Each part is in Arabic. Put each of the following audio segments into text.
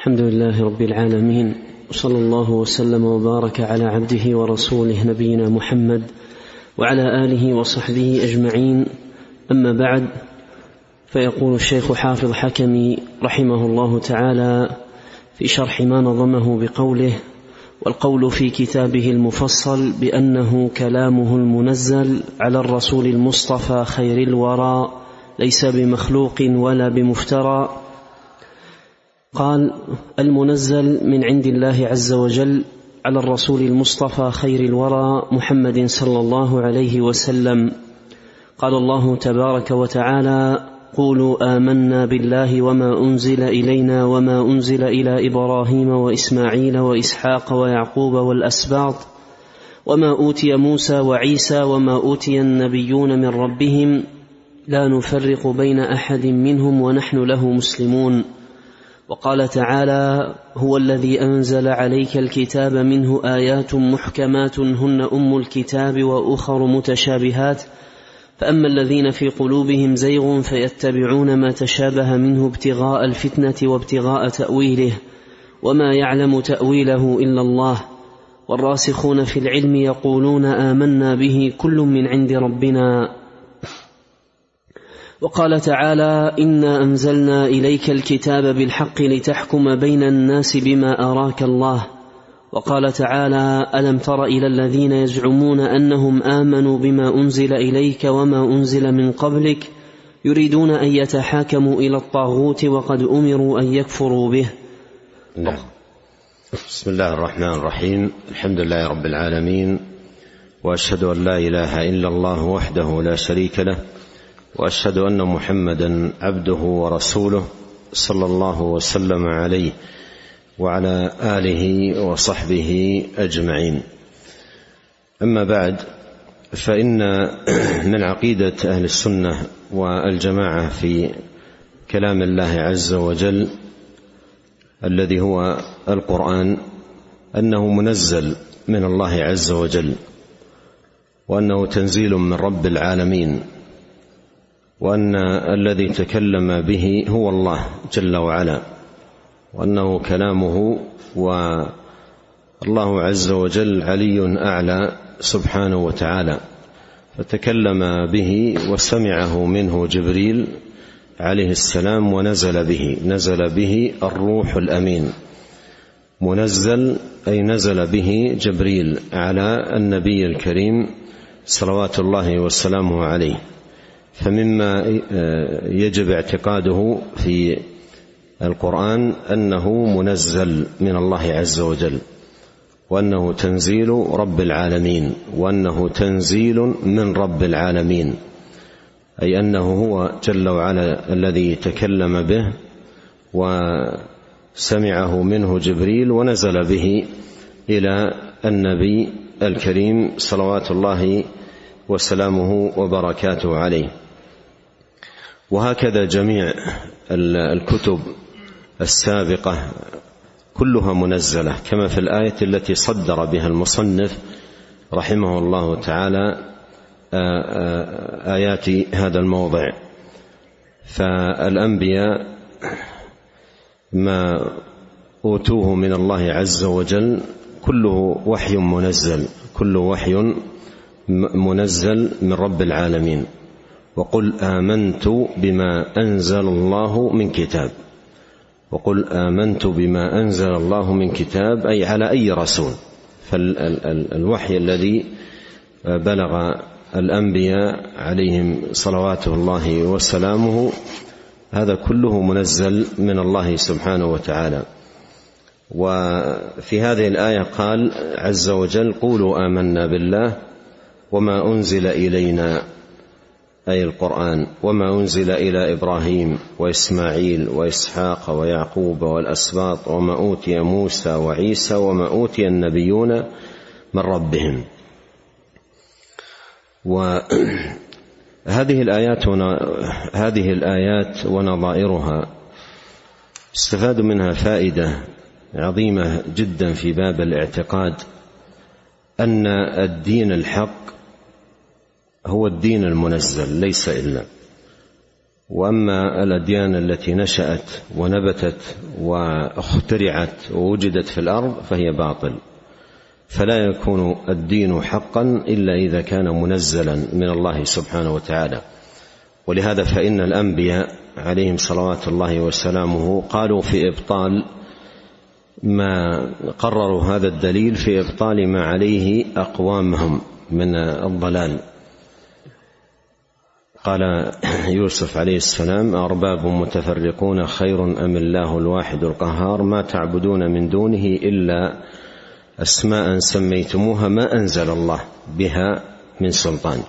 الحمد لله رب العالمين وصلى الله وسلم وبارك على عبده ورسوله نبينا محمد وعلى آله وصحبه أجمعين. أما بعد فيقول الشيخ حافظ حكمي رحمه الله تعالى في شرح ما نظمه بقوله والقول في كتابه المفصل بأنه كلامه المنزل على الرسول المصطفى خير الورى ليس بمخلوق ولا بمفترى. قال المنزل من عند الله عز وجل على الرسول المصطفى خير الورى محمد صلى الله عليه وسلم. قال الله تبارك وتعالى قولوا آمنا بالله وما أنزل إلينا وما أنزل إلى إبراهيم وإسماعيل وإسحاق ويعقوب والأسباط وما أوتي موسى وعيسى وما أوتي النبيون من ربهم لا نفرق بين أحد منهم ونحن له مسلمون. وقال تعالى هو الذي أنزل عليك الكتاب منه آيات محكمات هن أم الكتاب وأخر متشابهات. فأما الذين في قلوبهم زيغ فيتبعون ما تشابه منه ابتغاء الفتنة وابتغاء تأويله وما يعلم تأويله إلا الله. والراسخون في العلم يقولون آمنا به كل من عند ربنا. وقال تعالى إنا أنزلنا إليك الكتاب بالحق لتحكم بين الناس بما أراك الله. وقال تعالى ألم تر إلى الذين يزعمون أنهم آمنوا بما أنزل إليك وما أنزل من قبلك يريدون أن يتحاكموا إلى الطاغوت وقد أمروا أن يكفروا به. نعم. بسم الله الرحمن الرحيم. الحمد لله رب العالمين وأشهد أن لا إله إلا الله وحده لا شريك له وأشهد أن محمدا عبده ورسوله صلى الله وسلم عليه وعلى آله وصحبه أجمعين. أما بعد فإن من عقيدة أهل السنة والجماعة في كلام الله عز وجل الذي هو القرآن أنه منزل من الله عز وجل وأنه تنزيل من رب العالمين. وأن الذي تكلم به هو الله جل وعلا وأنه كلامه والله عز وجل علي أعلى سبحانه وتعالى. فتكلم به وسمعه منه جبريل عليه السلام ونزل به نزل به الروح الأمين. منزل أي نزل به جبريل على النبي الكريم صلوات الله وسلامه عليه. فمما يجب اعتقاده في القرآن أنه منزل من الله عز وجل وأنه تنزيل رب العالمين وأنه تنزيل من رب العالمين أي أنه هو جل وعلا الذي تكلم به وسمعه منه جبريل ونزل به إلى النبي الكريم صلوات الله وسلامه وبركاته عليه. وهكذا جميع الكتب السابقة كلها منزلة كما في الآية التي صدر بها المصنف رحمه الله تعالى آيات هذا الموضع. فالأنبياء ما أوتوه من الله عز وجل كله وحي منزل كله وحي منزل من رب العالمين. وقل آمنت بما أنزل الله من كتاب. وقل آمنت بما أنزل الله من كتاب أي على أي رسول. فالوحي الذي بلغ الأنبياء عليهم صلوات الله وسلامه هذا كله منزل من الله سبحانه وتعالى. وفي هذه الآية قال عز وجل قولوا آمنا بالله وما أنزل إلينا أي القرآن وما أنزل إلى إبراهيم وإسماعيل وإسحاق ويعقوب والأسباط وما أوتي موسى وعيسى وما أوتي النبيون من ربهم. وهذه الآيات هذه الآيات ونظائرها استفاد منها فائدة عظيمة جدا في باب الاعتقاد أن الدين الحق هو الدين المنزل ليس إلا. وأما الأديان التي نشأت ونبتت واخترعت ووجدت في الأرض فهي باطل. فلا يكون الدين حقا إلا إذا كان منزلا من الله سبحانه وتعالى. ولهذا فإن الأنبياء عليهم صلوات الله وسلامه قالوا في إبطال ما قرروا هذا الدليل في إبطال ما عليه أقوامهم من الضلال. قال يوسف عليه السلام أرباب متفرقون خير أم الله الواحد القهار؟ ما تعبدون من دونه إلا أسماء سميتموها ما أنزل الله بها من سلطان.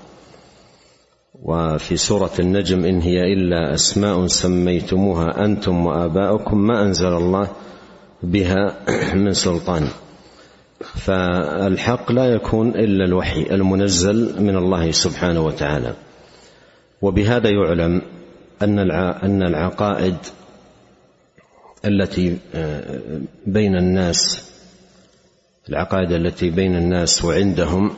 وفي سورة النجم إن هي إلا أسماء سميتموها أنتم وآباؤكم ما أنزل الله بها من سلطان. فالحق لا يكون إلا الوحي المنزل من الله سبحانه وتعالى. وبهذا يعلم أن أن العقائد التي آه، بين الناس العقائد التي بين الناس وعندهم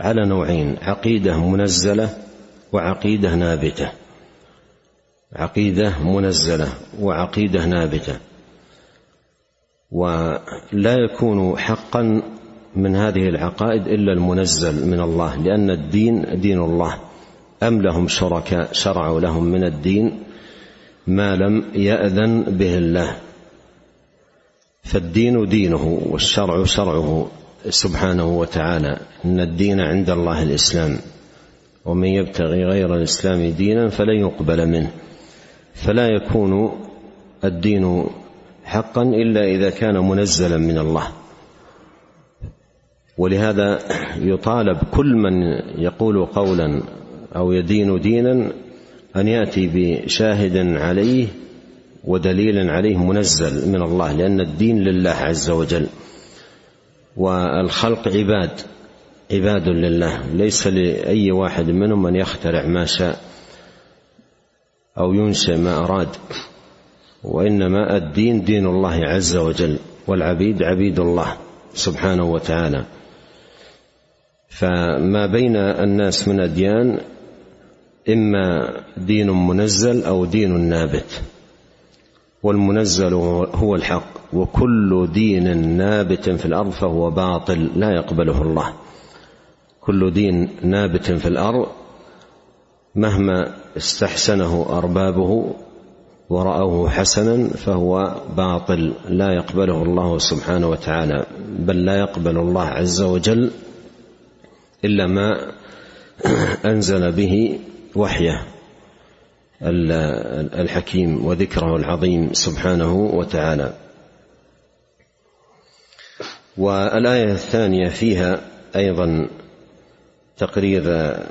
على نوعين عقيدة منزلة وعقيدة نابتة. عقيدة منزلة وعقيدة نابتة. ولا يكون حقا من هذه العقائد إلا المنزل من الله لأن الدين دين الله. أم لهم شركاء شرعوا لهم من الدين ما لم يأذن به الله؟ فالدين دينه والشرع شرعه سبحانه وتعالى. إن الدين عند الله الإسلام. ومن يبتغي غير الإسلام دينا فلن يقبل منه. فلا يكون الدين حقا إلا إذا كان منزلا من الله. ولهذا يطالب كل من يقول قولا أو يدين دينا أن يأتي بشاهد عليه ودليل عليه منزل من الله لأن الدين لله عز وجل والخلق عباد عباد لله. ليس لأي واحد منهم أن يخترع ما شاء أو ينشئ ما أراد وإنما الدين دين الله عز وجل والعبيد عبيد الله سبحانه وتعالى. فما بين الناس من اديان إما دين منزل أو دين نابت. والمنزل هو الحق وكل دين نابت في الأرض فهو باطل لا يقبله الله. كل دين نابت في الأرض مهما استحسنه أربابه ورأوه حسنا فهو باطل لا يقبله الله سبحانه وتعالى. بل لا يقبل الله عز وجل إلا ما أنزل به وحيه الحكيم وذكره العظيم سبحانه وتعالى. والآية الثانية فيها أيضا تقرير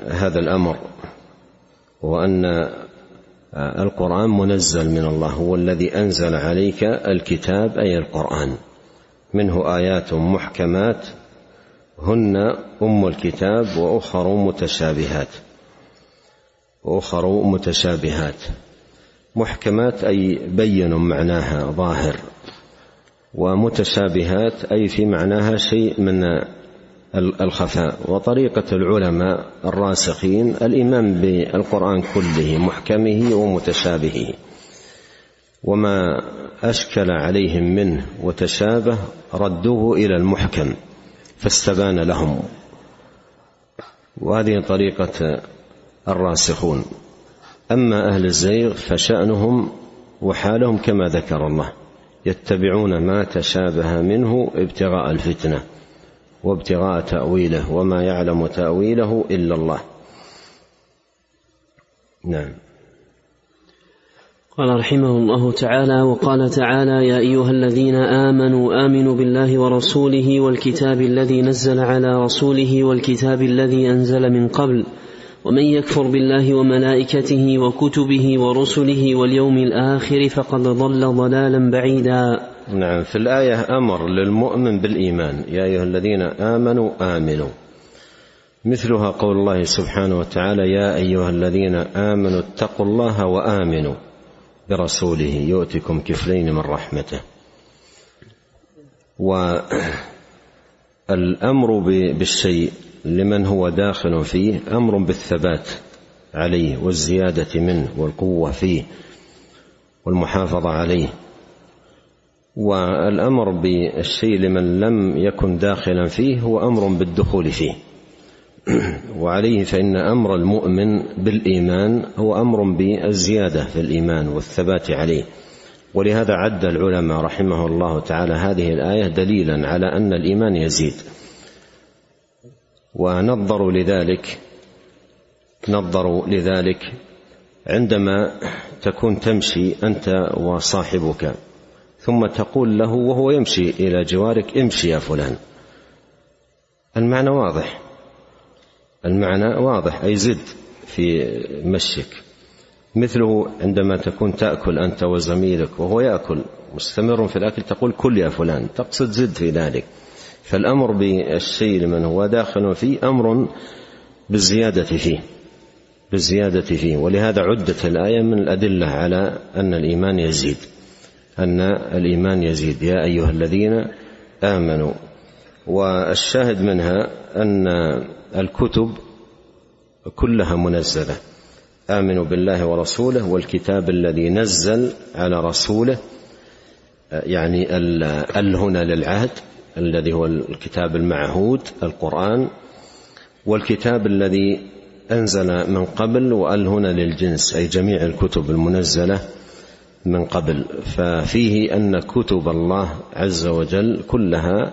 هذا الأمر وأن القرآن منزل من الله هو الذي أنزل عليك الكتاب أي القرآن. منه آيات محكمات هن أم الكتاب وأخر متشابهات. وأخر متشابهات. محكمات أي بين معناها ظاهر ومتشابهات أي في معناها شيء من الخفاء. وطريقة العلماء الراسخين الإيمان بالقرآن كله محكمه ومتشابهه. وما أشكل عليهم منه وتشابه ردوه إلى المحكم فاستبان لهم. وهذه طريقة الراسخون. أما أهل الزيغ فشأنهم وحالهم كما ذكر الله يتبعون ما تشابه منه ابتغاء الفتنة وابتغاء تأويله وما يعلم تأويله إلا الله. نعم. قال رحمه الله تعالى وقال تعالى يا أيها الذين آمنوا آمنوا بالله ورسوله والكتاب الذي نزل على رسوله والكتاب الذي أنزل من قبل ومن يكفر بالله وملائكته وكتبه ورسله واليوم الآخر فقد ضل ضلالا بعيدا. نعم في الآية أمر للمؤمن بالإيمان. يا أيها الذين آمنوا آمنوا. مثلها قول الله سبحانه وتعالى يا أيها الذين آمنوا اتقوا الله وآمنوا برسوله يؤتكم كفلين من رحمته. والأمر بالشيء لمن هو داخل فيه أمر بالثبات عليه والزيادة منه والقوة فيه والمحافظة عليه. والأمر بالشيء لمن لم يكن داخلا فيه هو أمر بالدخول فيه. وعليه فإن أمر المؤمن بالإيمان هو أمر بالزيادة في الإيمان والثبات عليه. ولهذا عد العلماء رحمه الله تعالى هذه الآية دليلا على أن الإيمان يزيد. ونظروا لذلك نظروا لذلك عندما تكون تمشي أنت وصاحبك ثم تقول له وهو يمشي إلى جوارك امشي يا فلان. المعنى واضح. المعنى واضح أي زد في مشيك. مثله عندما تكون تأكل أنت وزميلك وهو يأكل مستمر في الأكل تقول كل يا فلان تقصد زد في ذلك. فالأمر بالشيء لمن هو داخل فيه أمر بالزيادة فيه بالزيادة فيه. ولهذا عدت الآية من الأدلة على أن الإيمان يزيد أن الإيمان يزيد. يا أيها الذين آمنوا والشاهد منها أن الكتب كلها منزلة. آمنوا بالله ورسوله والكتاب الذي نزل على رسوله يعني ال هنا للعهد. الذي هو الكتاب المعهود القرآن والكتاب الذي أنزل من قبل وال هنا للجنس أي جميع الكتب المنزلة من قبل. ففيه أن كتب الله عز وجل كلها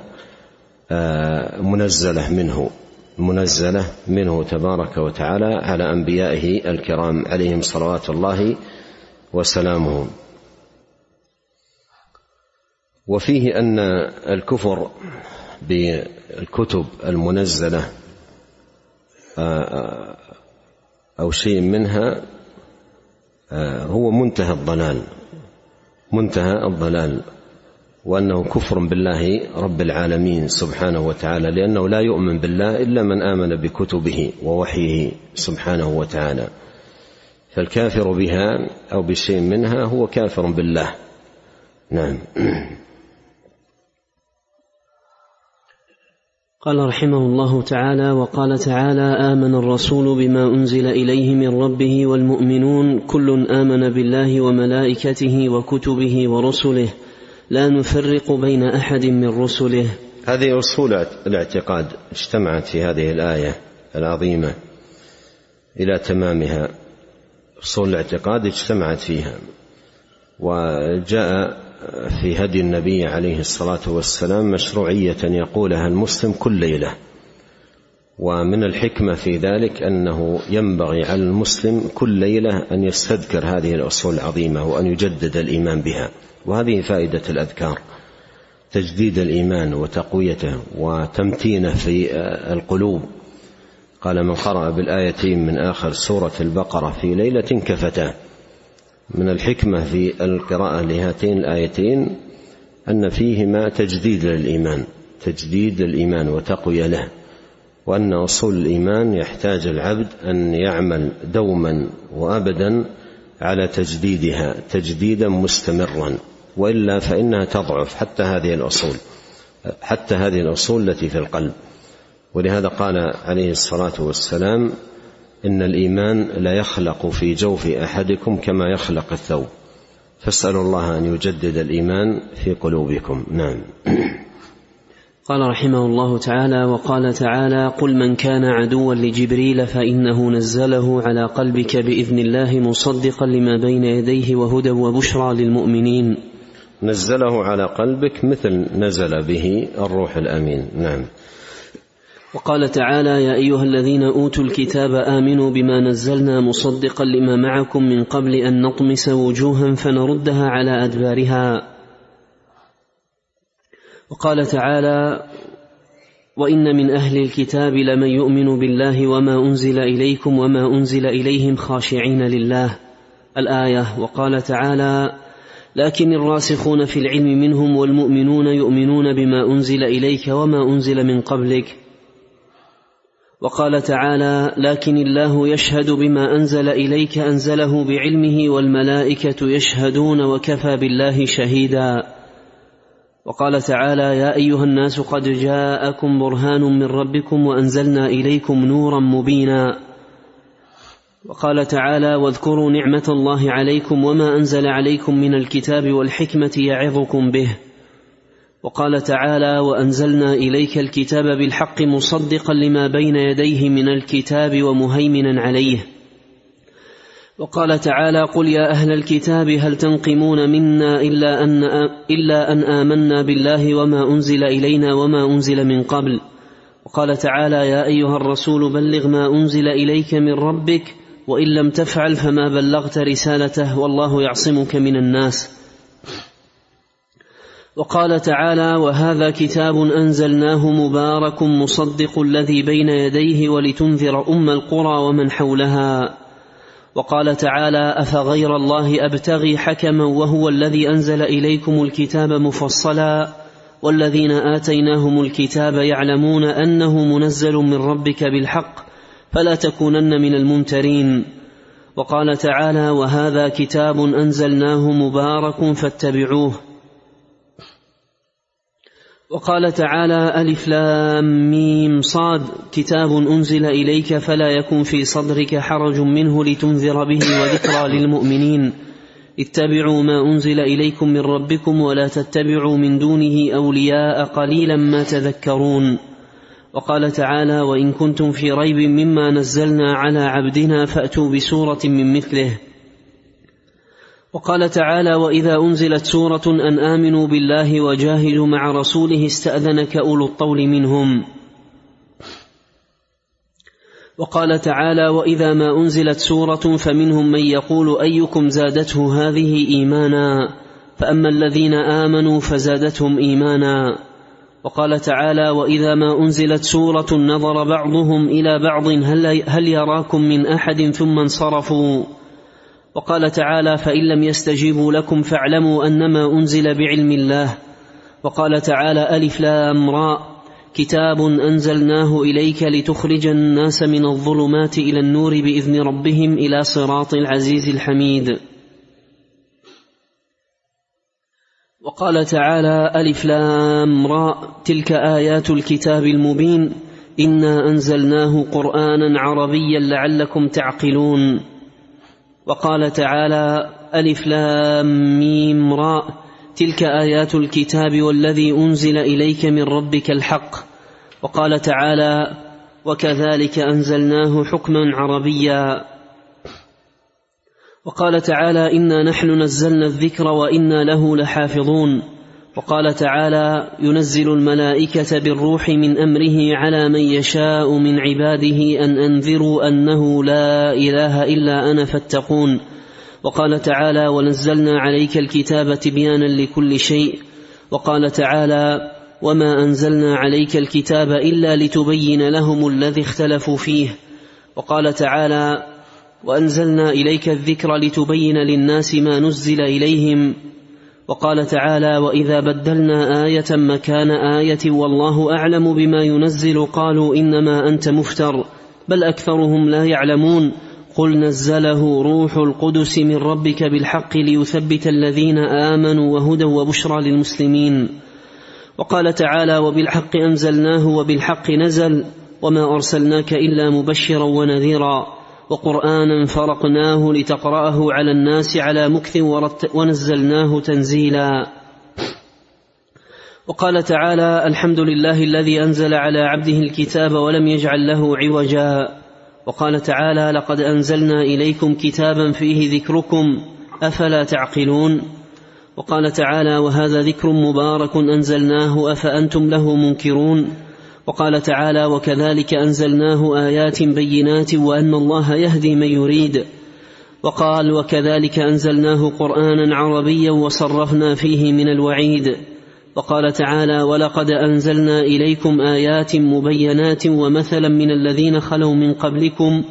آه، منزلة منه منزلة منه تبارك وتعالى على أنبيائه الكرام عليهم صلوات الله وسلامه. وفيه أن الكفر بالكتب المنزلة أو شيء منها هو منتهى الضلال منتهى الضلال وأنه كفر بالله رب العالمين سبحانه وتعالى لأنه لا يؤمن بالله إلا من آمن بكتبه ووحيه سبحانه وتعالى. فالكافر بها أو بشيء منها هو كافر بالله. نعم. قال رحمه الله تعالى وقال تعالى آمن الرسول بما أنزل إليه من ربه والمؤمنون كل آمن بالله وملائكته وكتبه ورسله لا نفرق بين أحد من رسله. هذه أصول الاعتقاد اجتمعت في هذه الآية العظيمة إلى تمامها. أصول الاعتقاد اجتمعت فيها وجاء في هدي النبي عليه الصلاة والسلام مشروعية يقولها المسلم كل ليلة. ومن الحكمة في ذلك أنه ينبغي على المسلم كل ليلة أن يستذكر هذه الأصول العظيمة وأن يجدد الإيمان بها. وهذه فائدة الأذكار. تجديد الإيمان وتقويته وتمتينه في القلوب. قال من قرأ بالآيتين من آخر سورة البقرة في ليلة كفتاه. من الحكمة في القراءة لهاتين الآيتين أن فيهما تجديد للإيمان تجديد للإيمان وتقوية له وأن أصول الإيمان يحتاج العبد أن يعمل دوما وأبدا على تجديدها تجديدا مستمرا وإلا فإنها تضعف حتى هذه الأصول حتى هذه الأصول التي في القلب. ولهذا قال عليه الصلاة والسلام إن الإيمان لا يخلق في جوف أحدكم كما يخلق الثوب. فاسألوا الله أن يجدد الإيمان في قلوبكم. نعم. قال رحمه الله تعالى وقال تعالى قل من كان عدوا لجبريل فإنه نزله على قلبك بإذن الله مصدقا لما بين يديه وهدى وبشرى للمؤمنين. نزله على قلبك مثل نزل به الروح الأمين. نعم. وقال تعالى يا أيها الذين أوتوا الكتاب آمنوا بما نزلنا مصدقا لما معكم من قبل أن نطمس وجوها فنردها على أدبارها. وقال تعالى وإن من أهل الكتاب لمن يؤمن بالله وما أنزل إليكم وما أنزل إليهم خاشعين لله. الآية وقال تعالى لكن الراسخون في العلم منهم والمؤمنون يؤمنون بما أنزل إليك وما أنزل من قبلك وقال تعالى لكن الله يشهد بما أنزل إليك أنزله بعلمه والملائكة يشهدون وكفى بالله شهيدا. وقال تعالى يا أيها الناس قد جاءكم برهان من ربكم وأنزلنا إليكم نورا مبينا. وقال تعالى واذكروا نعمة الله عليكم وما أنزل عليكم من الكتاب والحكمة يعظكم به. وقال تعالى وأنزلنا إليك الكتاب بالحق مصدقا لما بين يديه من الكتاب ومهيمنا عليه. وقال تعالى قل يا أهل الكتاب هل تنقمون منا إلا أن إلا أن آمنا بالله وما أنزل إلينا وما أنزل من قبل؟ وقال تعالى يا أيها الرسول بلغ ما أنزل إليك من ربك وإن لم تفعل فما بلغت رسالته والله يعصمك من الناس. وقال تعالى وهذا كتاب أنزلناه مبارك مصدق الذي بين يديه ولتنذر أم القرى ومن حولها. وقال تعالى أفغير الله أبتغي حكما وهو الذي أنزل إليكم الكتاب مفصلا والذين آتيناهم الكتاب يعلمون أنه منزل من ربك بالحق فلا تكونن من الممترين. وقال تعالى وهذا كتاب أنزلناه مبارك فاتبعوه. وقال تعالى ألف لام ميم صاد كتاب أنزل إليك فلا يكن في صدرك حرج منه لتنذر به وذكرى للمؤمنين. اتبعوا ما أنزل إليكم من ربكم ولا تتبعوا من دونه أولياء قليلا ما تذكرون. وقال تعالى وإن كنتم في ريب مما نزلنا على عبدنا فأتوا بسورة من مثله. وقال تعالى واذا انزلت سوره ان امنوا بالله وجاهدوا مع رسوله استاذنك اولو الطول منهم وقال تعالى واذا ما انزلت سوره فمنهم من يقول ايكم زادته هذه ايمانا فاما الذين امنوا فزادتهم ايمانا وقال تعالى واذا ما انزلت سوره نظر بعضهم إلى بعض هل, هل يراكم من احد ثم انصرفوا؟ وقال تعالى فإن لم يستجيبوا لكم فاعلموا أنما أنزل بعلم الله. وقال تعالى ألف لام راء كتاب أنزلناه إليك لتخرج الناس من الظلمات إلى النور بإذن ربهم إلى صراط العزيز الحميد. وقال تعالى ألف لام راء تلك آيات الكتاب المبين. إنا أنزلناه قرآنا عربيا لعلكم تعقلون. وقال تعالى ألف لام ميم راء تلك آيات الكتاب والذي أنزل إليك من ربك الحق. وقال تعالى وكذلك أنزلناه حكما عربيا. وقال تعالى إنا نحن نزلنا الذكر وإنا له لحافظون. وقال تعالى ينزل الملائكة بالروح من أمره على من يشاء من عباده أن أنذروا أنه لا إله إلا أنا فاتقون. وقال تعالى ونزلنا عليك الكتاب تبيانا لكل شيء. وقال تعالى وما أنزلنا عليك الكتاب إلا لتبين لهم الذي اختلفوا فيه. وقال تعالى وأنزلنا إليك الذكر لتبين للناس ما نزل إليهم. وقال تعالى واذا بدلنا إيه مكان إيه والله اعلم بما ينزل قالوا انما انت مفتر بل اكثرهم لا يعلمون. قل نزله روح القدس من ربك بالحق ليثبت الذين امنوا وهدى وبشرى للمسلمين. وقال تعالى وبالحق انزلناه وبالحق نزل وما ارسلناك الا مبشرا ونذيرا وقرآنا فرقناه لتقرأه على الناس على مكث ونزلناه تنزيلا. وقال تعالى الحمد لله الذي أنزل على عبده الكتاب ولم يجعل له عوجا. وقال تعالى لقد أنزلنا إليكم كتابا فيه ذكركم أفلا تعقلون؟ وقال تعالى وهذا ذكر مبارك أنزلناه أفأنتم له منكرون؟ وقال تعالى وكذلك أنزلناه آيات بينات وأن الله يهدي من يريد. وقال وكذلك أنزلناه قرآنا عربيا وصرفنا فيه من الوعيد. وقال تعالى ولقد أنزلنا إليكم آيات مبينات ومثلا من الذين خلوا من قبلكم.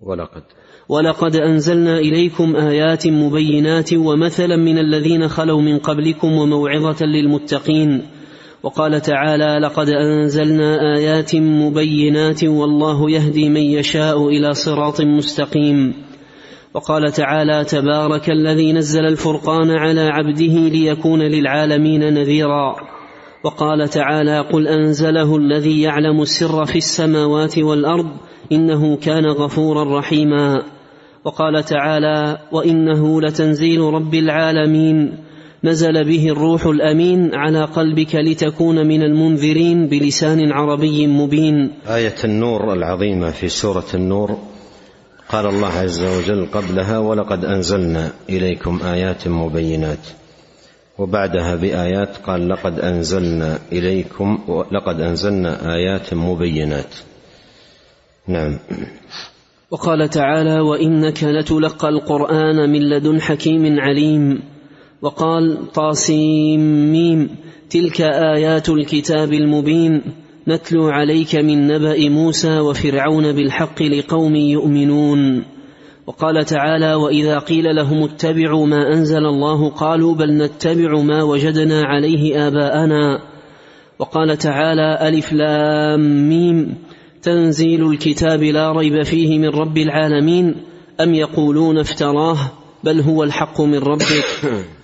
ولقد. ولقد أنزلنا إليكم آيات مبينات ومثلا من الذين خلوا من قبلكم وموعظة للمتقين. وقال تعالى لقد أنزلنا آيات مبينات والله يهدي من يشاء إلى صراط مستقيم. وقال تعالى تبارك الذي نزل الفرقان على عبده ليكون للعالمين نذيرا. وقال تعالى قل أنزله الذي يعلم السر في السماوات والأرض إنه كان غفورا رحيما. وقال تعالى وإنه لتنزيل رب العالمين. نزل به الروح الأمين على قلبك لتكون من المنذرين بلسان عربي مبين. آية النور العظيمة في سورة النور. قال الله عز وجل قبلها ولقد أنزلنا إليكم آيات مبينات. وبعدها بآيات قال لقد أنزلنا إليكم لقد أنزلنا آيات مبينات. نعم. وقال تعالى وإنك لتلقى القرآن من لدن حكيم عليم. وقال طاسيم ميم تلك آيات الكتاب المبين نتلو عليك من نبأ موسى وفرعون بالحق لقوم يؤمنون. وقال تعالى وإذا قيل لهم اتبعوا ما أنزل الله قالوا بل نتبع ما وجدنا عليه آباءنا. وقال تعالى ألف لام ميم تنزيل الكتاب لا ريب فيه من رب العالمين أم يقولون افتراه بل هو الحق من ربك.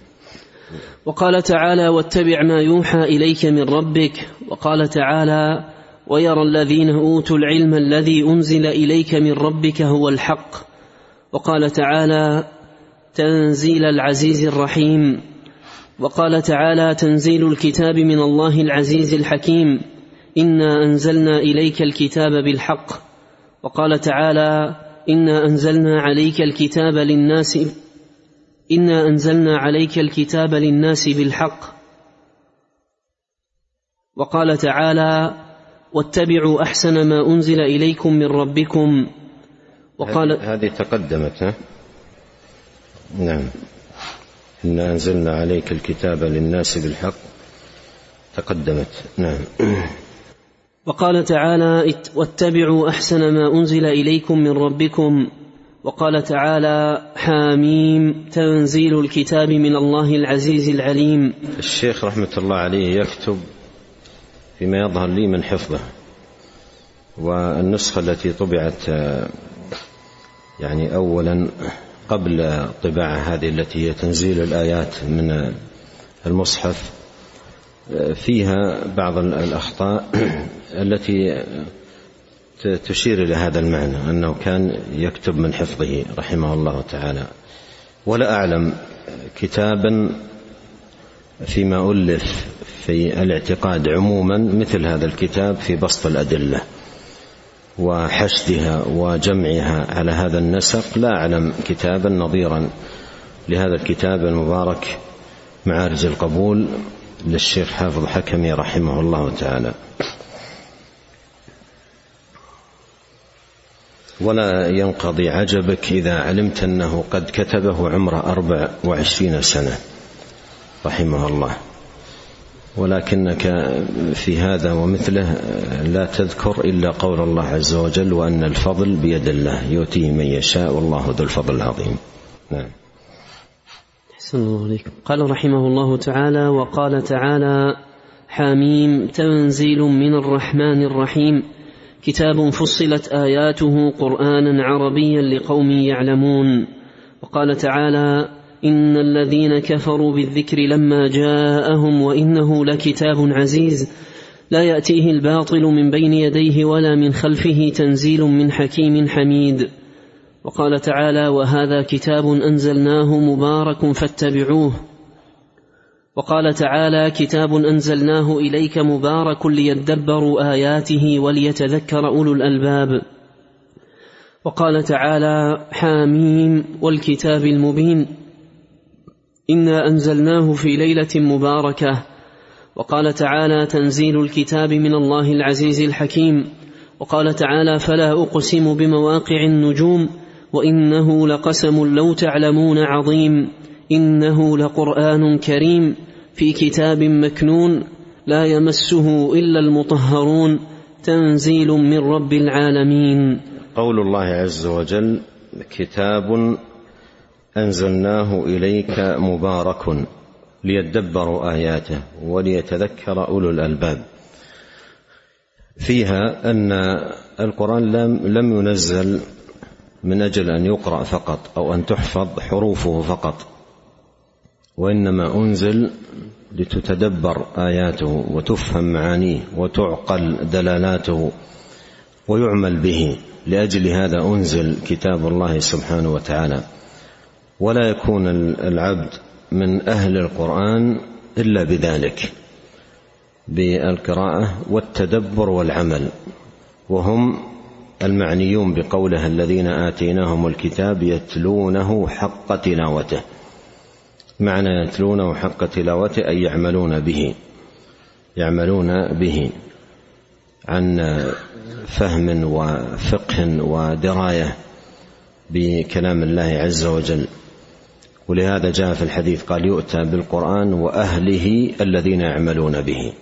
وقال تعالى واتبع ما يوحى إليك من ربك. وقال تعالى ويرى الذين أوتوا العلم الذي أنزل إليك من ربك هو الحق. وقال تعالى تنزيل العزيز الرحيم. وقال تعالى تنزيل الكتاب من الله العزيز الحكيم. إنا أنزلنا إليك الكتاب بالحق. وقال تعالى إنا أنزلنا عليك الكتاب للناس إنا أنزلنا عليك الكتاب للناس بالحق. وقال تعالى واتبعوا أحسن ما أنزل إليكم من ربكم. وقال هذه تقدمت ها؟ نعم. إنا أنزلنا عليك الكتاب للناس بالحق. تقدمت نعم. وقال تعالى واتبعوا أحسن ما أنزل إليكم من ربكم. وقال تعالى حاميم تنزيل الكتاب من الله العزيز العليم. الشيخ رحمة الله عليه يكتب فيما يظهر لي من حفظه والنسخة التي طبعت يعني اولا قبل طباعة هذه التي هي تنزيل الآيات من المصحف فيها بعض الأخطاء التي تشير إلى هذا المعنى أنه كان يكتب من حفظه رحمه الله تعالى. ولا أعلم كتابا فيما ألف في الاعتقاد عموما مثل هذا الكتاب في بسط الأدلة وحشدها وجمعها على هذا النسق. لا أعلم كتابا نظيرا لهذا الكتاب المبارك معارج القبول للشيخ حافظ حكمي رحمه الله تعالى. ولا ينقضي عجبك إذا علمت أنه قد كتبه عمره أربع وعشرين سنة. رحمه الله. ولكنك في هذا ومثله لا تذكر إلا قول الله عز وجل وأن الفضل بيد الله. يؤتيه من يشاء والله ذو الفضل العظيم. نعم. أحسن الله عليكم قال رحمه الله تعالى وقال تعالى حاميم تنزيل من الرحمن الرحيم. كتاب فصلت آياته قرآنا عربيا لقوم يعلمون. وقال تعالى إن الذين كفروا بالذكر لما جاءهم وإنه لكتاب عزيز. لا يأتيه الباطل من بين يديه ولا من خلفه تنزيل من حكيم حميد. وقال تعالى وهذا كتاب أنزلناه مبارك فاتبعوه. وقال تعالى كتاب أنزلناه إليك مبارك ليدبروا آياته وليتذكر أولو الألباب. وقال تعالى حاميم والكتاب المبين. إنا أنزلناه في ليلة مباركة. وقال تعالى تنزيل الكتاب من الله العزيز الحكيم. وقال تعالى فلا أقسم بمواقع النجوم وإنه لقسم لو تعلمون عظيم. إنه لقرآن كريم في كتاب مكنون لا يمسه إلا المطهرون تنزيل من رب العالمين. قول الله عز وجل كتاب أنزلناه إليك مبارك ليدبروا آياته وليتذكر أولو الألباب. فيها أن القرآن لم لم ينزل من أجل أن يقرأ فقط أو أن تحفظ حروفه فقط. وإنما أنزل لتتدبر آياته وتفهم معانيه وتعقل دلالاته ويعمل به. لأجل هذا أنزل كتاب الله سبحانه وتعالى. ولا يكون العبد من أهل القرآن إلا بذلك بالقراءة والتدبر والعمل. وهم المعنيون بقوله الذين آتيناهم الكتاب يتلونه حق تلاوته. معنى يتلونه حق تلاوته أي يعملون به. يعملون به. عن فهم وفقه ودراية بكلام الله عز وجل. ولهذا جاء في الحديث قال يؤتى بالقرآن وأهله الذين يعملون به.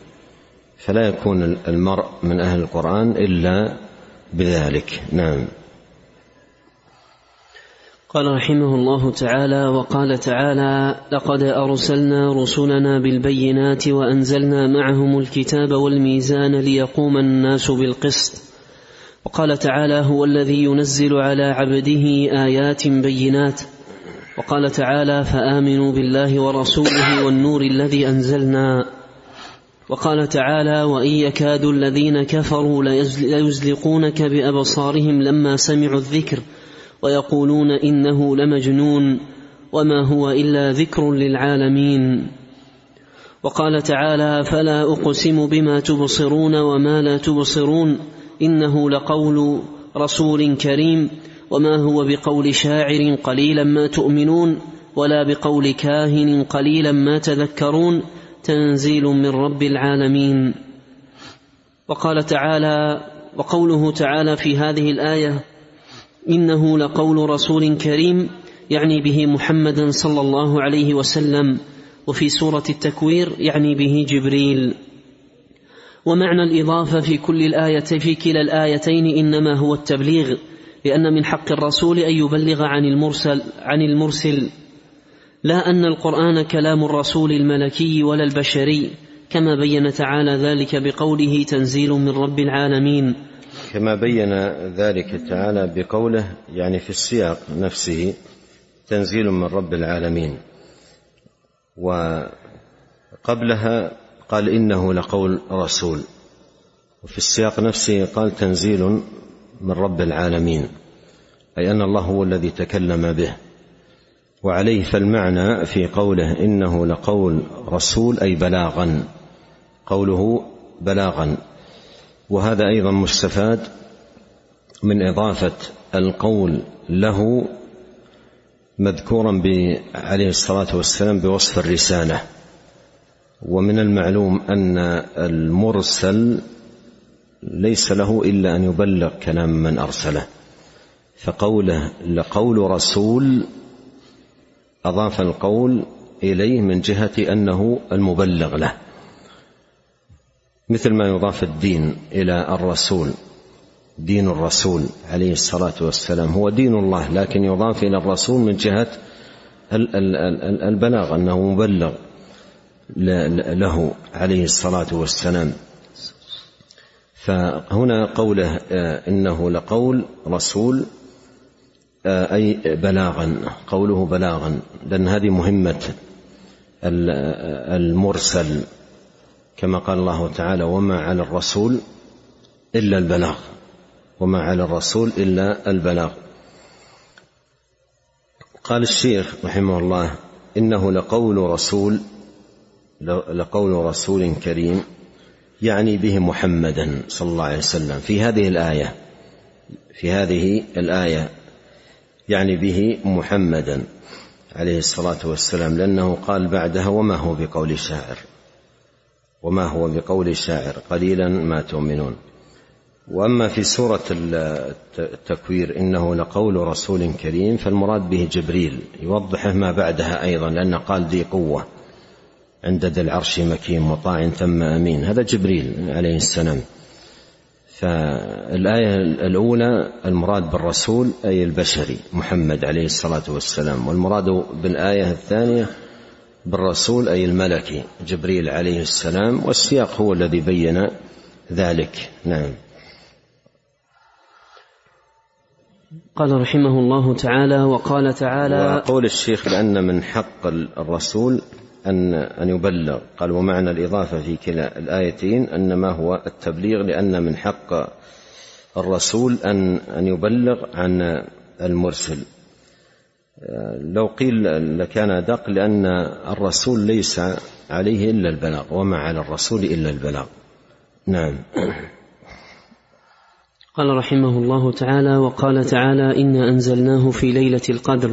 فلا يكون المرء من أهل القرآن إلا بذلك. نعم. قال رحمه الله تعالى وقال تعالى لقد أرسلنا رسلنا بالبينات وأنزلنا معهم الكتاب والميزان ليقوم الناس بالقسط. وقال تعالى هو الذي ينزل على عبده آيات بينات. وقال تعالى فآمنوا بالله ورسوله والنور الذي أنزلنا. وقال تعالى وإن يكاد الذين كفروا ليزلقونك بأبصارهم لما سمعوا الذكر. ويقولون إنه لمجنون وما هو إلا ذكر للعالمين. وقال تعالى فلا أقسم بما تبصرون وما لا تبصرون إنه لقول رسول كريم وما هو بقول شاعر قليلا ما تؤمنون ولا بقول كاهن قليلا ما تذكرون تنزيل من رب العالمين. وقال تعالى وقوله تعالى في هذه الآية إنه لقول رسول كريم يعني به محمدا صلى الله عليه وسلم وفي سورة التكوير يعني به جبريل. ومعنى الإضافة في كل الآية في كلا الآيتين إنما هو التبليغ لأن من حق الرسول أن يبلغ عن المرسل عن المرسل. لا أن القرآن كلام الرسول الملكي ولا البشري كما بين تعالى ذلك بقوله تنزيل من رب العالمين. كما بين ذلك تعالى بقوله يعني في السياق نفسه تنزيل من رب العالمين. وقبلها قال إنه لقول رسول. وفي السياق نفسه قال تنزيل من رب العالمين أي أن الله هو الذي تكلم به. وعليه فالمعنى في قوله إنه لقول رسول أي بلاغا. قوله بلاغا. وهذا أيضا مستفاد من إضافة القول له مذكورا عليه الصلاة والسلام بوصف الرسالة. ومن المعلوم أن المرسل ليس له إلا أن يبلغ كلام من أرسله. فقوله لقول رسول أضاف القول إليه من جهة أنه المبلغ له. مثل ما يضاف الدين إلى الرسول. دين الرسول عليه الصلاة والسلام هو دين الله لكن يضاف إلى الرسول من جهة البلاغ أنه مبلغ له عليه الصلاة والسلام. فهنا قوله آه، إنه لقول رسول آه، أي بلاغا قوله بلاغا. لأن هذه مهمة المرسل. كما قال الله تعالى وما على الرسول إلا البلاغ. وما على الرسول إلا البلاغ. قال الشيخ رحمه الله إنه لقول رسول لقول رسول كريم يعني به محمدا صلى الله عليه وسلم. في هذه الآية في هذه الآية يعني به محمدا عليه الصلاة والسلام لأنه قال بعدها وما هو بقول شاعر. وما هو بقول شاعر قليلا ما تؤمنون. وأما في سورة التكوير إنه لقول رسول كريم فالمراد به جبريل يوضحه ما بعدها أيضا لأن قال ذي قوة عند ذي العرش مكين مطاع ثم أمين. هذا جبريل عليه السلام. فالآية الأولى المراد بالرسول أي البشري محمد عليه الصلاة والسلام. والمراد بالآية الثانية بالرسول أي الملكي جبريل عليه السلام والسياق هو الذي بين ذلك. نعم. قال رحمه الله تعالى وقال تعالى وقول الشيخ لأن من حق الرسول أن أن يبلغ. قال ومعنى الإضافة في كلا الآيتين أن ما هو التبليغ لأن من حق الرسول أن أن يبلغ عن المرسل. لو قيل لكان أدق لأن الرسول ليس عليه إلا البلاغ وما على الرسول إلا البلاغ. نعم. قال رحمه الله تعالى وقال تعالى إنا أنزلناه في ليلة القدر.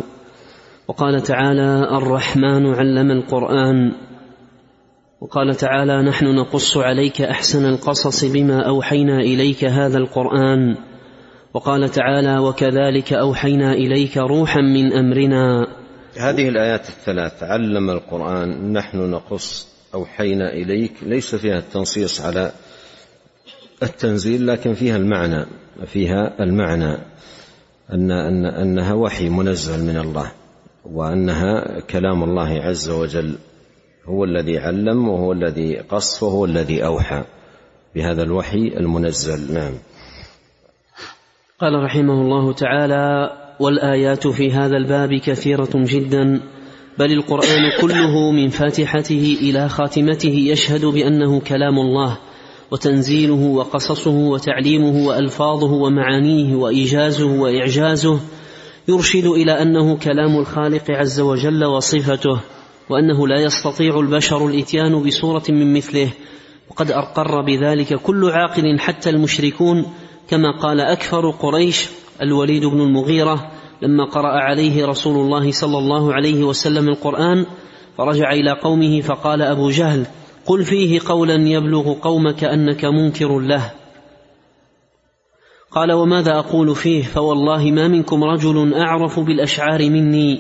وقال تعالى الرحمن علم القرآن. وقال تعالى نحن نقص عليك أحسن القصص بما أوحينا إليك هذا القرآن. وقال تعالى وكذلك أوحينا إليك روحا من أمرنا. هذه الآيات الثلاث علم القرآن نحن نقص أوحينا إليك ليس فيها التنصيص على التنزيل لكن فيها المعنى فيها المعنى أن أن أنها وحي منزل من الله وأنها كلام الله عز وجل هو الذي علم وهو الذي قص وهو الذي أوحى بهذا الوحي المنزل. نعم. قال رحمه الله تعالى والآيات في هذا الباب كثيرة جدا بل القرآن كله من فاتحته إلى خاتمته يشهد بأنه كلام الله وتنزيله وقصصه وتعليمه وألفاظه ومعانيه وإيجازه وإعجازه يرشد إلى أنه كلام الخالق عز وجل وصفته وأنه لا يستطيع البشر الإتيان بصورة من مثله وقد أقر بذلك كل عاقل حتى المشركون كما قال أكثر قريش الوليد بن المغيرة لما قرأ عليه رسول الله صلى الله عليه وسلم القرآن فرجع إلى قومه فقال أبو جهل قل فيه قولا يبلغ قومك أنك منكر له. قال وماذا أقول فيه؟ فوالله ما منكم رجل أعرف بالأشعار مني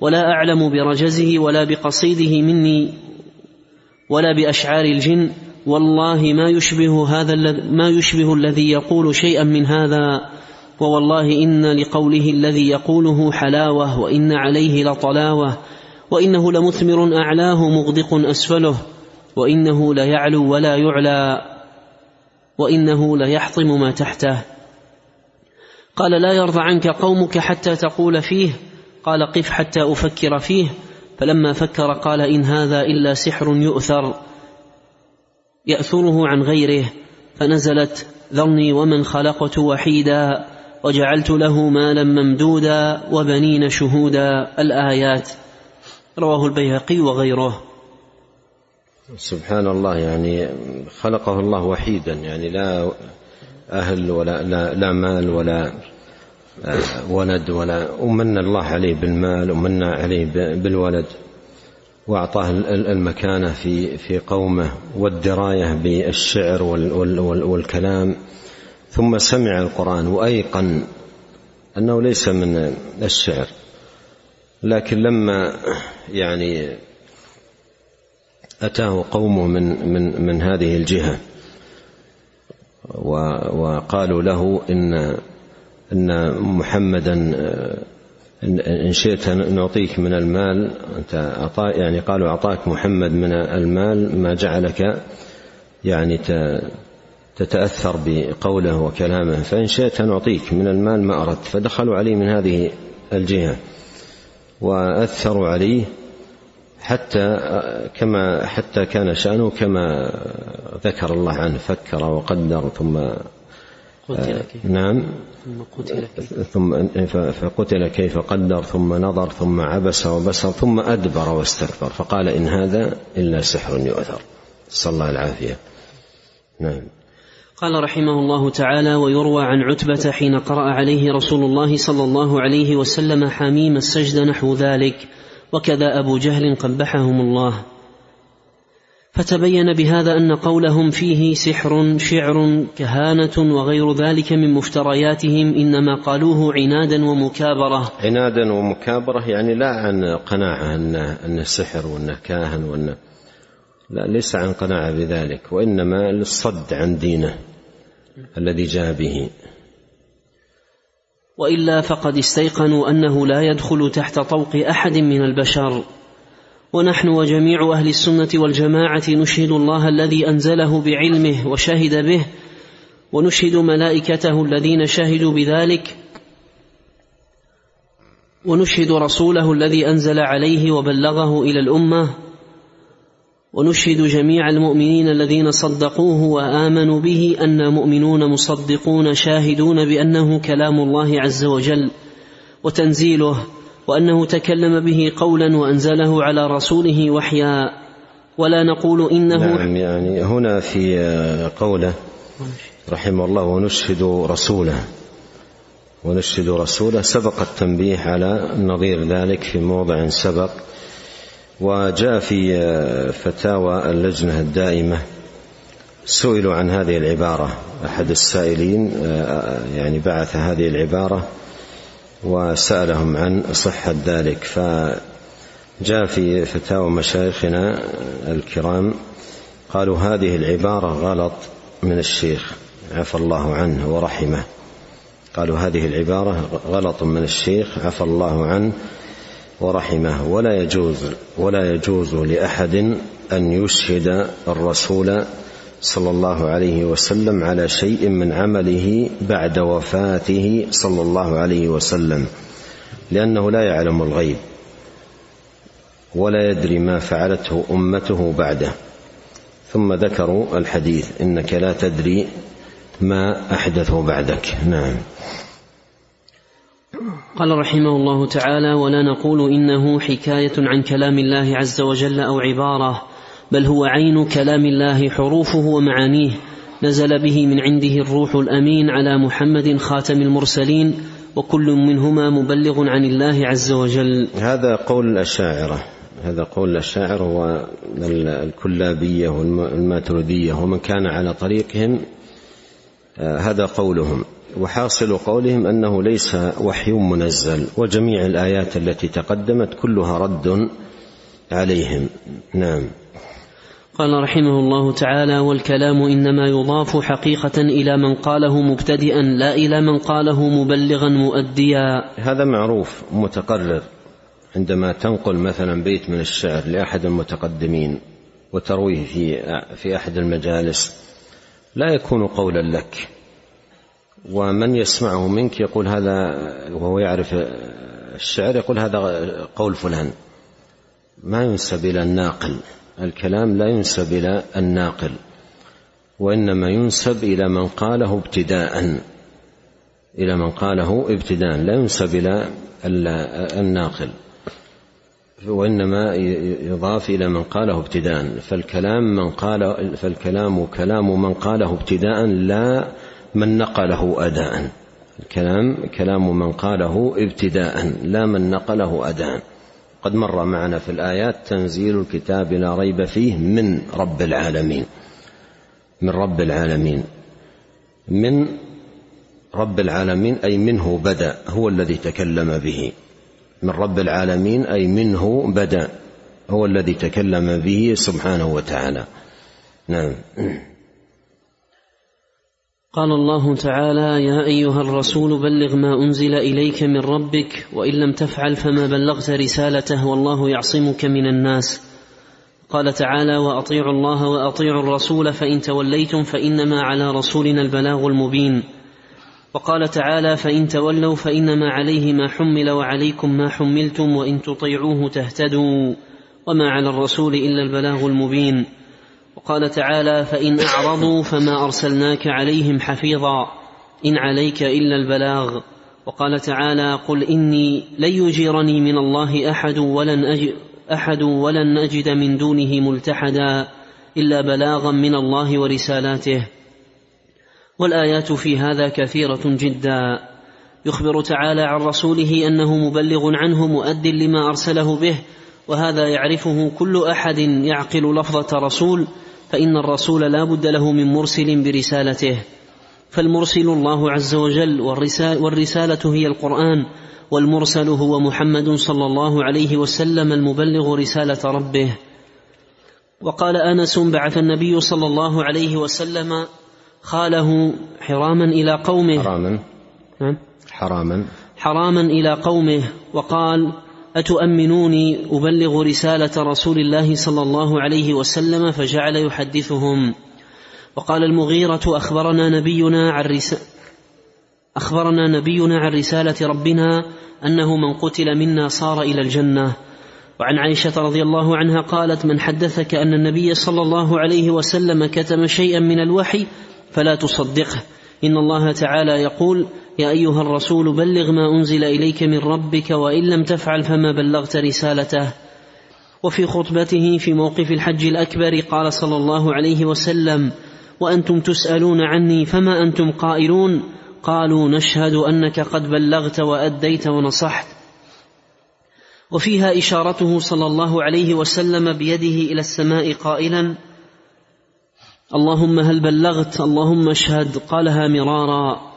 ولا أعلم برجزه ولا بقصيده مني ولا بأشعار الجن والله ما يشبه هذا ما يشبه الذي يقول شيئا من هذا ووالله إن لقوله الذي يقوله حلاوة وإن عليه لطلاوة وإنه لمثمر أعلاه مغدق أسفله وإنه ليعلو ولا يعلى وإنه ليحطم ما تحته. قال لا يرضى عنك قومك حتى تقول فيه. قال قف حتى أفكر فيه. فلما فكر قال إن هذا إلا سحر يؤثر. يأثره عن غيره فنزلت ذرني ومن خلقت وحيدا وجعلت له مالا ممدودا وبنين شهودا. الآيات. رواه البيهقي وغيره. سبحان الله يعني خلقه الله وحيدا يعني لا أهل ولا لا, لا مال ولا ولد ولا ومن الله عليه بالمال ومن عليه بالولد. وأعطاه المكانة في في قومه والدراية بالشعر والكلام. ثم سمع القرآن وأيقن أنه ليس من الشعر. لكن لما يعني أتاه قومه من من من هذه الجهة وقالوا له إن إن محمدا إن شئت نعطيك من المال. أنت أعطى يعني قالوا أعطاك محمد من المال ما جعلك يعني تتأثر بقوله وكلامه. فإن شئت نعطيك من المال ما أردت. فدخلوا عليه من هذه الجهة وأثروا عليه حتى كما حتى كان شأنه كما ذكر الله عنه فكر وقدر ثم قتل كيف؟ نعم. ثم قتل كيف؟ ثم فقتل كيف؟ قدر ثم نظر ثم عبس وبسر ثم أدبر واستكبر. فقال إن هذا إلا سحر يؤثر. صلى الله العافية. نعم. قال رحمه الله تعالى ويروى عن عتبة حين قرأ عليه رسول الله صلى الله عليه وسلم حميم السجد نحو ذلك. وكذا أبو جهل قبحهم الله. فتبين بهذا أن قولهم فيه سحر شعر كهانة وغير ذلك من مفترياتهم إنما قالوه عنادا ومكابرة. عنادا ومكابرة يعني لا عن قناعة أنه, أنه سحر وأنه كاهن وأنه لا ليس عن قناعة بذلك وإنما للصد عن دينه الذي جاء به. وإلا فقد استيقنوا أنه لا يدخل تحت طوق أحد من البشر. ونحن وجميع أهل السنة والجماعة نشهد الله الذي أنزله بعلمه وشهد به ونشهد ملائكته الذين شهدوا بذلك ونشهد رسوله الذي أنزل عليه وبلغه إلى الأمة ونشهد جميع المؤمنين الذين صدقوه وآمنوا به أن مؤمنون مصدقون شاهدون بأنه كلام الله عز وجل وتنزيله. وأنه تكلم به قولا وأنزله على رسوله وحيا. ولا نقول إنه نعم يعني هنا في قوله رحمه الله ونشهد رسوله. ونشهد رسوله سبق التنبيه على نظير ذلك في موضع سبق. وجاء في فتاوى اللجنة الدائمة سئلوا عن هذه العبارة. أحد السائلين يعني بعث هذه العبارة وسألهم عن صحة ذلك. فجاء في فتاوى مشايخنا الكرام قالوا هذه العبارة غلط من الشيخ عفى الله عنه ورحمه. قالوا هذه العبارة غلط من الشيخ عفى الله عنه ورحمه. ولا يجوز ولا يجوز لأحد أن يشهد الرسول صلى الله عليه وسلم على شيء من عمله بعد وفاته صلى الله عليه وسلم لأنه لا يعلم الغيب ولا يدري ما فعلته أمته بعده. ثم ذكروا الحديث إنك لا تدري ما احدثه بعدك. نعم. قال رحمه الله تعالى ولا نقول إنه حكاية عن كلام الله عز وجل أو عبارة بل هو عين كلام الله حروفه ومعانيه. نزل به من عنده الروح الأمين على محمد خاتم المرسلين وكل منهما مبلغ عن الله عز وجل. هذا قول الاشاعره هذا قول الاشاعره والكلابيه والماتروديه ومن كان على طريقهم هذا قولهم. وحاصل قولهم أنه ليس وحي منزل وجميع الآيات التي تقدمت كلها رد عليهم. نعم. قال رحمه الله تعالى والكلام إنما يضاف حقيقة إلى من قاله مبتدئا لا إلى من قاله مبلغا مؤديا. هذا معروف متقرر عندما تنقل مثلا بيت من الشعر لأحد المتقدمين وترويه في في أحد المجالس لا يكون قولا لك. ومن يسمعه منك يقول هذا وهو يعرف الشعر يقول هذا قول فلان. ما ينسب إلى الناقل. الكلام لا ينسب إلى الناقل وإنما ينسب إلى من قاله ابتداء إلى من قاله ابتداء لا ينسب إلى الناقل وإنما يضاف إلى من قاله ابتداء. فالكلام من قال فالكلام كلام من قاله ابتداء لا من نقله اداء. الكلام كلام من قاله ابتداء لا من نقله اداء. قد مر معنا في الآيات تنزيل الكتاب لا ريب فيه من رب العالمين. من رب العالمين. من رب العالمين أي منه بدأ هو الذي تكلم به. من رب العالمين أي منه بدأ هو الذي تكلم به سبحانه وتعالى. نعم. قال الله تعالى يا أيها الرسول بلغ ما أنزل إليك من ربك وإن لم تفعل فما بلغت رسالته والله يعصمك من الناس. قال تعالى وأطيعوا الله وأطيعوا الرسول فإن توليتم فإنما على رسولنا البلاغ المبين. وقال تعالى فإن تولوا فإنما عليه ما حمل وعليكم ما حملتم وإن تطيعوه تهتدوا وما على الرسول إلا البلاغ المبين. وقال تعالى فإن أعرضوا فما أرسلناك عليهم حفيظا إن عليك إلا البلاغ وقال تعالى قل إني لن يجيرني من الله أحد ولن أجد أحد ولن أجد من دونه ملتحدا إلا بلاغا من الله ورسالاته والآيات في هذا كثيرة جدا يخبر تعالى عن رسوله أنه مبلغ عنه مؤد لما أرسله به وهذا يعرفه كل أحد يعقل لفظة رسول فإن الرسول لا بد له من مرسل برسالته. فالمرسل الله عز وجل والرسالة هي القرآن والمرسل هو محمد صلى الله عليه وسلم المبلغ رسالة ربه. وقال آنس بعث النبي صلى الله عليه وسلم خاله حراما إلى قومه. حراما. حراما. حراما إلى قومه وقال أتؤمنوني أبلغ رسالة رسول الله صلى الله عليه وسلم فجعل يحدثهم. وقال المغيرة أخبرنا نبينا عن رسالة أخبرنا نبينا عن رسالة ربنا أنه من قتل منا صار إلى الجنة. وعن عائشة رضي الله عنها قالت من حدثك أن النبي صلى الله عليه وسلم كتم شيئا من الوحي فلا تصدقه. إن الله تعالى يقول يا أيها الرسول بلغ ما أنزل إليك من ربك وإن لم تفعل فما بلغت رسالته. وفي خطبته في موقف الحج الأكبر قال صلى الله عليه وسلم وأنتم تسألون عني فما أنتم قائلون؟ قالوا نشهد أنك قد بلغت وأديت ونصحت. وفيها إشارته صلى الله عليه وسلم بيده إلى السماء قائلا اللهم هل بلغت؟ اللهم اشهد. قالها مرارا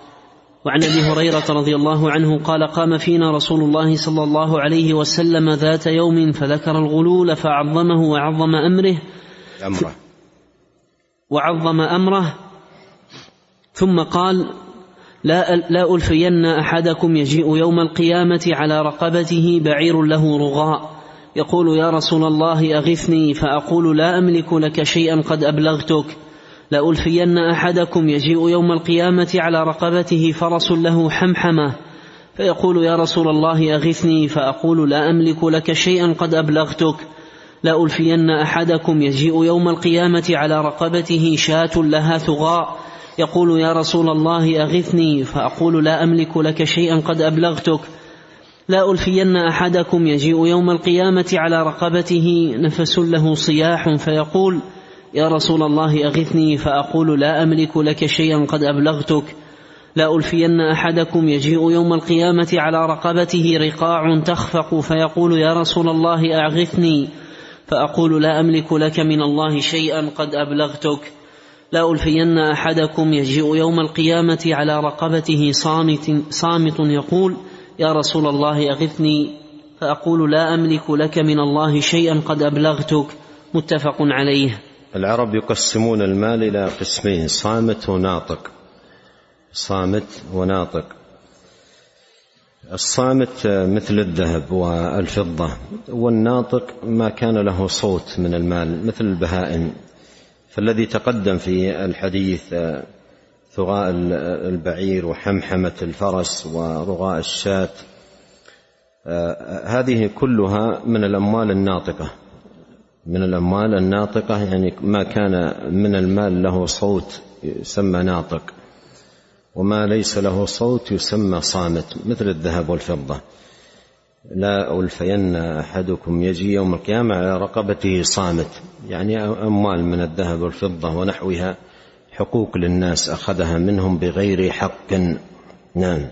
وعن أبي هريرة رضي الله عنه قال قام فينا رسول الله صلى الله عليه وسلم ذات يوم فذكر الغلول فعظمه وعظم أمره أمره. وعظم أمره ثم قال لا لا ألفين أحدكم يجيء يوم القيامة على رقبته بعير له رغاء. يقول يا رسول الله أغثني فأقول لا أملك لك شيئا قد أبلغتك. لألفين أحدكم يجيء يوم القيامة على رقبته فرس له حمحمة فيقول يا رسول الله أغثني فأقول لا أملك لك شيئا قد أبلغتك. لألفين أحدكم يجيء يوم القيامة على رقبته شاة لها ثغاء يقول يا رسول الله أغثني فأقول لا أملك لك شيئا قد أبلغتك. لا ألفين أحدكم يجيء يوم القيامة على رقبته نفس له صياح فيقول يا رسول الله أغثني فأقول لا أملك لك شيئا قد أبلغتك. لا ألفين أحدكم يجيء يوم القيامة على رقبته رقاع تخفق فيقول يا رسول الله أغثني فأقول لا أملك لك من الله شيئا قد أبلغتك. لا ألفين أحدكم يجيء يوم القيامة على رقبته صامت, صامت يقول يا رسول الله أغثني فأقول لا أملك لك من الله شيئا قد أبلغتك. متفق عليه. العرب يقسمون المال إلى قسمين صامت وناطق. صامت وناطق. الصامت مثل الذهب والفضة والناطق ما كان له صوت من المال مثل البهائم. فالذي تقدم في الحديث ثغاء البعير وحمحمة الفرس ورغاء الشاة هذه كلها من الأموال الناطقة. من الأموال الناطقة يعني ما كان من المال له صوت يسمى ناطق وما ليس له صوت يسمى صامت مثل الذهب والفضة. لا ألفين أحدكم يجي يوم القيامة على رقبته صامت يعني أموال من الذهب والفضة ونحوها حقوق للناس أخذها منهم بغير حق. نعم.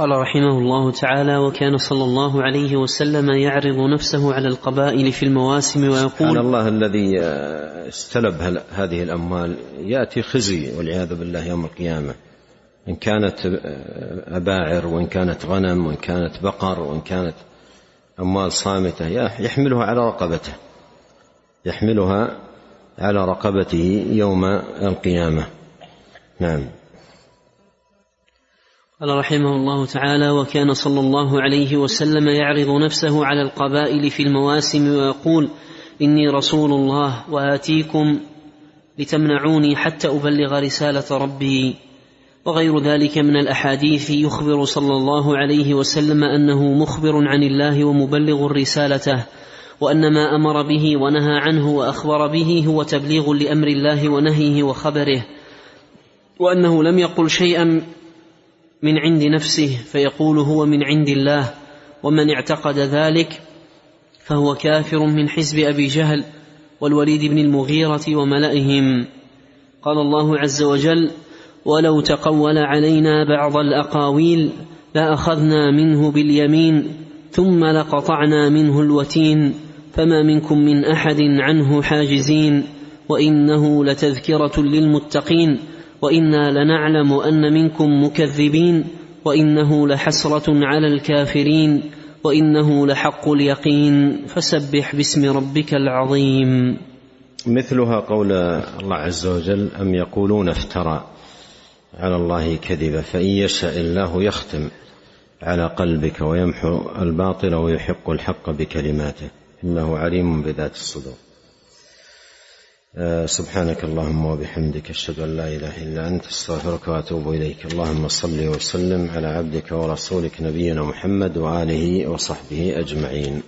قال رحمه الله تعالى وكان صلى الله عليه وسلم يعرض نفسه على القبائل في المواسم ويقول سبحان الله الذي استلب هذه الأموال. يأتي خزي والعياذ بالله يوم القيامة. إن كانت أباعر وإن كانت غنم وإن كانت بقر وإن كانت أموال صامتة يحملها على رقبته. يحملها على رقبته يوم القيامة. نعم. قال رحمه الله تعالى وكان صلى الله عليه وسلم يعرض نفسه على القبائل في المواسم ويقول إني رسول الله وآتيكم لتمنعوني حتى أبلغ رسالة ربي وغير ذلك من الأحاديث يخبر صلى الله عليه وسلم أنه مخبر عن الله ومبلغ رسالته وأن ما أمر به ونهى عنه وأخبر به هو تبليغ لأمر الله ونهيه وخبره وأنه لم يقل شيئا من عند نفسه فيقول هو من عند الله ومن اعتقد ذلك فهو كافر من حزب أبي جهل والوليد بن المغيرة وملئهم. قال الله عز وجل ولو تقول علينا بعض الأقاويل لأخذنا منه باليمين ثم لقطعنا منه الوتين فما منكم من أحد عنه حاجزين وإنه لتذكرة للمتقين وإنا لنعلم أن منكم مكذبين وإنه لحسرة على الكافرين وإنه لحق اليقين. فسبح باسم ربك العظيم. مثلها قول الله عز وجل أم يقولون افترى؟ على الله كذبا فإن يشاء الله يختم على قلبك ويمحو الباطل ويحق الحق بكلماته. إنه عليم بذات الصدور. سبحانك اللهم وبحمدك أشهد أن لا إله إلا أنت أستغفرك وأتوب إليك. اللهم صل وسلم على عبدك ورسولك نبينا محمد وآله وصحبه أجمعين.